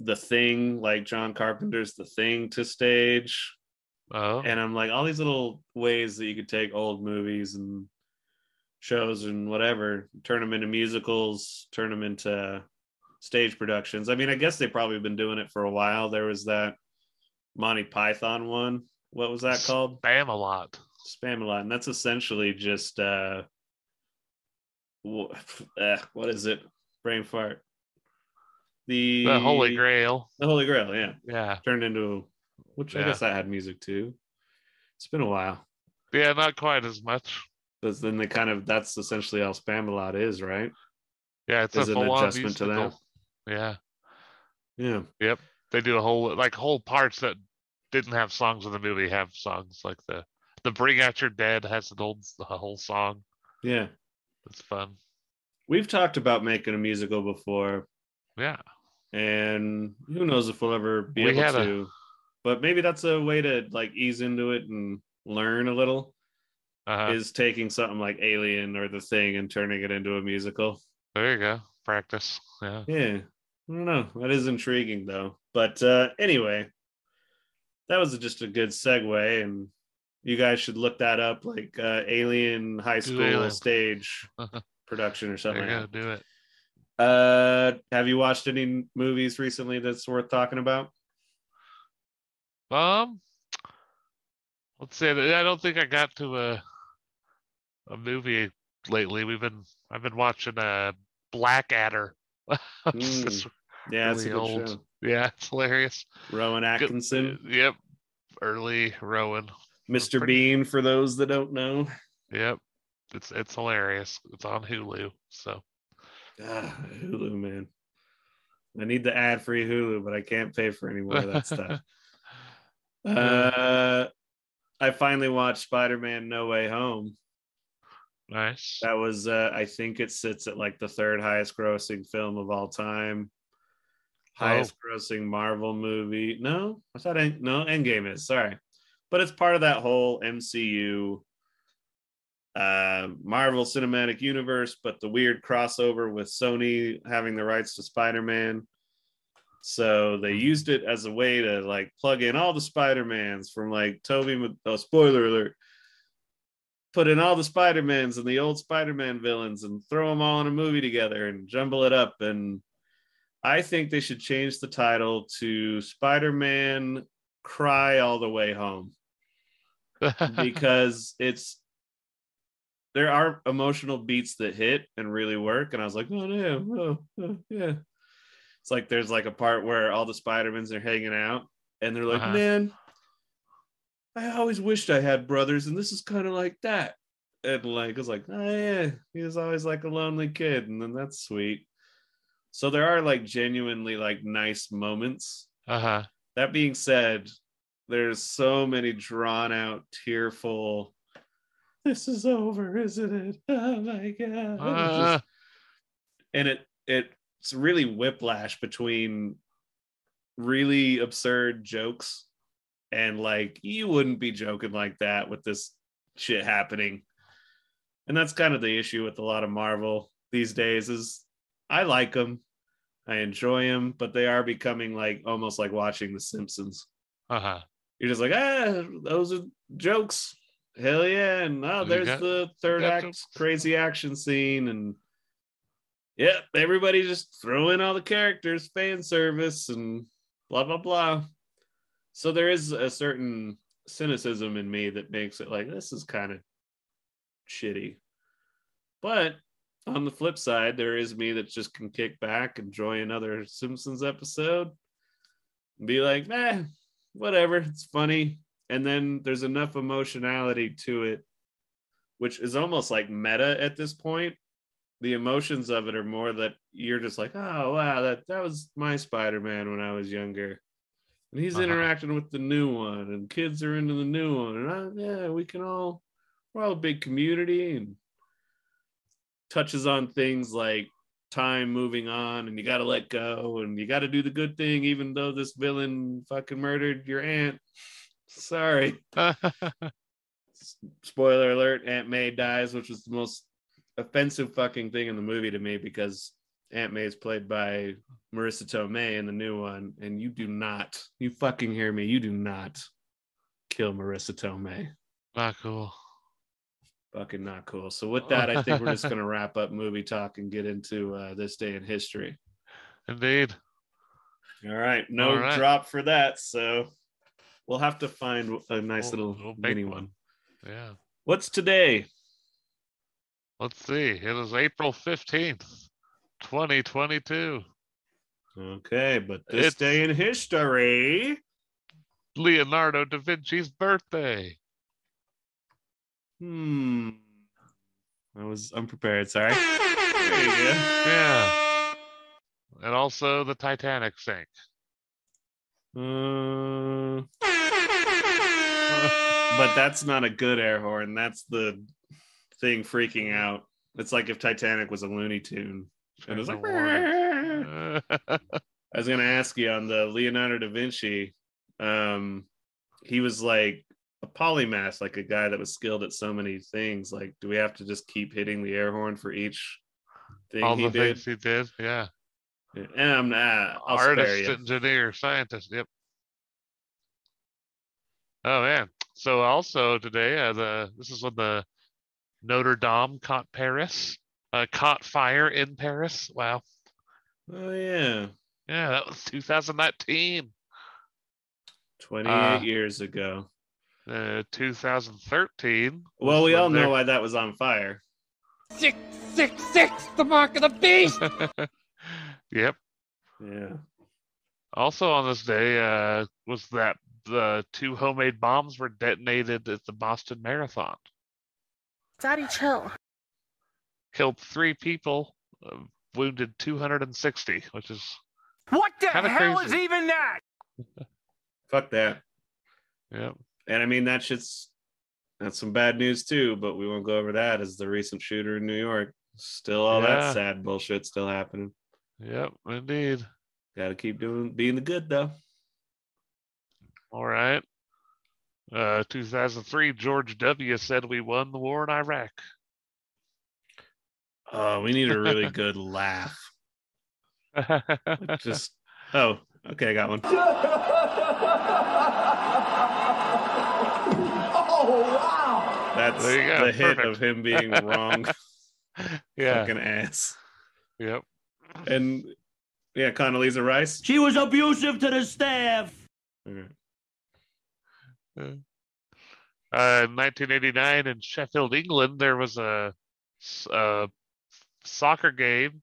the thing like John Carpenter's The Thing to stage Oh, and I'm like, all these little ways that you could take old movies and shows and whatever, turn them into musicals, turn them into stage productions. I mean, I guess they've probably been doing it for a while. There was that Monty Python one. What was that called? Spamalot. Spam a lot. And that's essentially just uh, uh what is it? Brain fart. The The Holy Grail. The Holy Grail, yeah. Yeah. Turned into which I guess that had music too. It's been a while. Yeah, not quite as much. But then they kind of that's essentially how Spamalot is, right? Yeah, it's Is an adjustment to that? Yeah. Yeah. Yep. They do a whole like whole parts that didn't have songs in the movie have songs like the the Bring Out Your Dead has an old a whole song. Yeah. It's fun. We've talked about making a musical before, Yeah. and who knows if we'll ever be We able had a- to. But maybe that's a way to like ease into it and learn a little. Uh, Is taking something like Alien or The Thing and turning it into a musical. there you go. Practice. Yeah. Yeah. I don't know. That is intriguing though. But uh anyway, that was just a good segue and you guys should look that up like uh Alien high school Alien. stage production or There something you go. Do it. Uh have you watched any movies recently that's worth talking about? Um, let's see. I don't think I got to a a movie lately. We've been I've been watching uh Blackadder. It's Mm, Yeah, it's a really good old. show. Yeah, it's hilarious. Rowan Good- Atkinson. Yep. early Rowan. Mr. pretty- Bean, for those that don't know. Yep. It's it's hilarious. It's on Hulu. So Ah, Hulu, man. I need the ad free Hulu, but I can't pay for any more of that stuff. Uh, I finally watched Spider Man No Way Home. nice. That was, uh, I think it sits at like the third highest grossing film of all time. Highest grossing Marvel movie. No, I thought, En- no, Endgame is, sorry. But it's part of that whole MCU uh Marvel Cinematic Universe, but the weird crossover with Sony having the rights to Spider-Man. So they mm-hmm. used it as a way to like plug in all the Spider-Mans from like Tobey. Oh, spoiler alert! Put in all the Spider-Mans and the old Spider-Man villains and throw them all in a movie together and jumble it up. And I think they should change the title to Spider-Man Cry All the Way Home because it's there are emotional beats that hit and really work. And I was like, oh yeah, oh, oh, yeah. It's like there's like a part where all the Spider-Mans are hanging out and they're like, Uh-huh. man, I always wished I had brothers, and this is kind of like that. And like it's like, oh yeah, he was always like a lonely kid, and then that's sweet. So there are like genuinely like nice moments uh huh. that being said, there's so many drawn out, tearful. This is over, isn't it? Oh my god! Uh, just- and it it it's really whiplash between really absurd jokes and like you wouldn't be joking like that with this shit happening. And that's kind of the issue with a lot of Marvel these days is I like them. I enjoy them, but they are becoming like almost like watching The Simpsons. uh huh. You're just like, ah, those are jokes. Hell yeah. And oh, there's the third act crazy action scene. And yep, everybody just throw in all the characters, fan service, and blah, blah, blah. So there is a certain cynicism in me that makes it like, this is kind of shitty. But on the flip side, there is me that just can kick back, enjoy another Simpsons episode, and be like, nah, whatever, it's funny. And then there's enough emotionality to it, which is almost like meta at this point. The emotions of it are more that you're just like, oh wow, that that was my Spider-Man when I was younger. And he's Uh-huh. interacting with the new one, and kids are into the new one. And I, yeah, we can all we're all a big community and touches on things like time moving on and you got to let go and you got to do the good thing even though this villain fucking murdered your aunt sorry spoiler alert aunt may dies which was the most offensive fucking thing in the movie to me because aunt may is played by marisa tomei in the new one and you do not you fucking hear me you do not kill marisa tomei Not cool. fucking not cool. So with that, I think we're just gonna wrap up movie talk and get into uh, this day in history. Indeed. All right, no All right. drop for that. So we'll have to find a nice We'll- little we'll mini one. one. Yeah. What's today? Let's see. It is April 15th, 2022. Okay, but this It's- day in history. Leonardo da Vinci's birthday. Hmm. I was unprepared. Sorry. There you go. Yeah. And also the Titanic sank. Uh, but that's not a good air horn. That's the thing freaking out. It's like if Titanic was a Looney Tune. And it's like, I was gonna ask you on the Leonardo da Vinci. Um, he was like a polymath, like a guy that was skilled at so many things. Like, do we have to just keep hitting the air horn for each thing All he the did? things he did. Yeah. I'll spare Artist, engineer, scientist. Yep. Oh man. So also today, uh, the this is when the Notre Dame caught Paris. Uh, caught fire in Paris. Wow. Oh yeah, Yeah, that was 2019. twenty-eight Uh, years ago. Uh, 2013. Well, we when all know their- why that was on fire. Six, six, six, the mark of the beast. yep. Yeah. Also on this day uh, was that the two homemade bombs were detonated at the Boston Marathon. Daddy, chill. Killed three people, uh, wounded 260, which is What the hell crazy. is even that? Fuck that. yeah. And I mean that shit's that's some bad news too, but we won't go over that as the recent shooter in New York. Still all Yeah. that sad bullshit still happening. Yep, indeed. Gotta keep doing being the good though. All right. Uh, 2003, George W. said we won the war in Iraq. Oh, we need a really good laugh. Just oh, okay, I got one. That's There you go, the hit perfect. of him being wrong yeah. fucking ass. Yep. And yeah, Condoleezza Rice. She was abusive to the staff. Okay. Uh, in 1989 in Sheffield, England, there was a soccer game.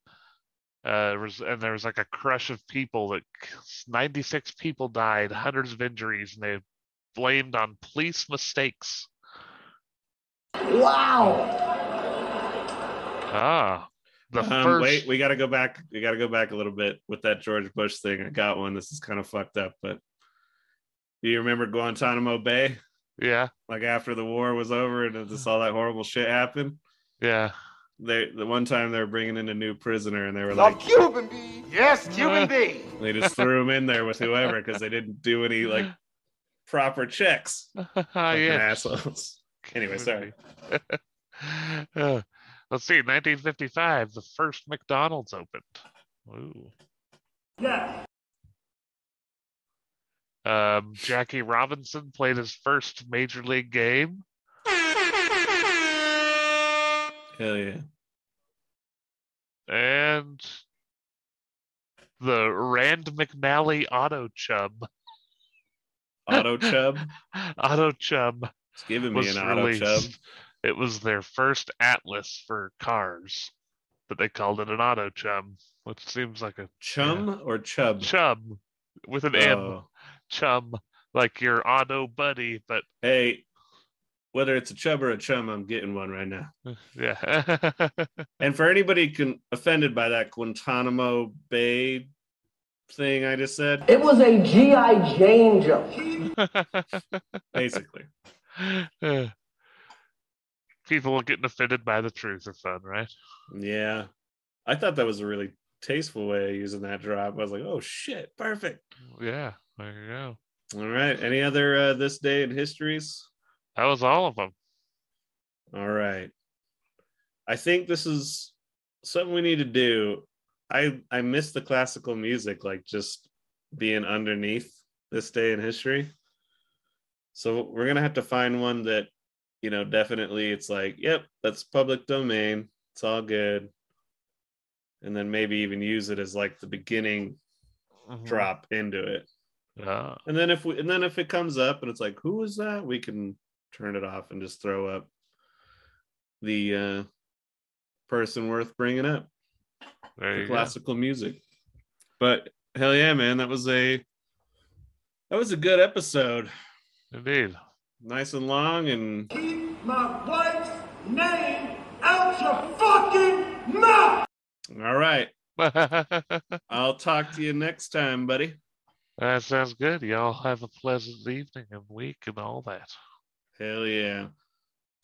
Uh, was, and there was like a crush of people that 96 people died, hundreds of injuries, and they blamed on police mistakes. Wow. Ah, the Um, first. wait, we got to go back. We got to go back a little bit with that George Bush thing. I got one. This is kind of fucked up, but do you remember Guantanamo Bay? Yeah, Like after the war was over and just all that horrible shit happened. yeah. They the one time they were bringing in a new prisoner and they were like Oh, Cuban B. Yes, Cuban B. they just threw him in there with whoever because they didn't do any like proper checks. Ah, Fucking yeah. assholes. Anyway, sorry. Uh, let's see, 1955, the first McDonald's opened. Ooh. Yeah. Um, Jackie Robinson played his first major league game. Hell yeah. And the Rand McNally Auto Chub. Auto Chub. Auto Chum It's giving me an Auto released. Chub. It was their first atlas for cars, but they called it an Auto Chub, which seems like a Chum or Chub? Chub with an M. Chum, like your auto buddy, but Hey, whether it's a chub or a chum, I'm getting one right now. yeah. And for anybody con- offended by that Guantanamo Bay thing I just said, It was a G.I. Jane joke. basically. People getting offended by the truth are fun, right? Yeah. I thought that was a really tasteful way of using that drop. I was like, oh shit, perfect. Yeah, there you go. All right. Any other uh, this day in histories? That was all of them. All right. I think this is something we need to do. I I miss the classical music, like just being underneath this day in history. So we're gonna have to find one that, you know, definitely it's like, yep, that's public domain. It's all good. And then maybe even use it as like the beginning Mhm. drop into it. Ah, And then if we and then if it comes up and it's like, who is that? We can turn it off and just throw up the uh person worth bringing up, there the you go. classical music. But hell yeah, man, that was a that was a good episode. Indeed. Nice and long and Keep my wife's name out your fucking mouth. all right. I'll talk to you next time, buddy. Sounds good. Y'all have a pleasant evening and week and all that. Hell yeah.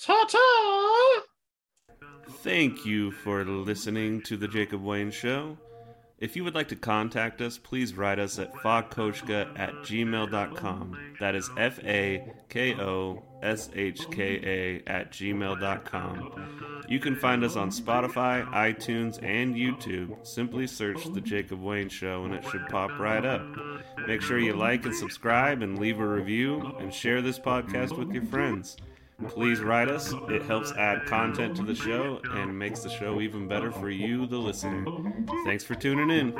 Ta ta! Thank you for listening to The Jacob Wayne Show. If you would like to contact us, please write us at fakoshka at gmail.com. That is F A K O S H K A at gmail.com. You can find us on Spotify, iTunes, and YouTube. Simply search The Jacob Wayne Show and it should pop right up. Make sure you like and subscribe and leave a review and share this podcast with your friends. Please write us. It helps add content to the show and makes the show even better for you, the listener. Thanks for tuning in.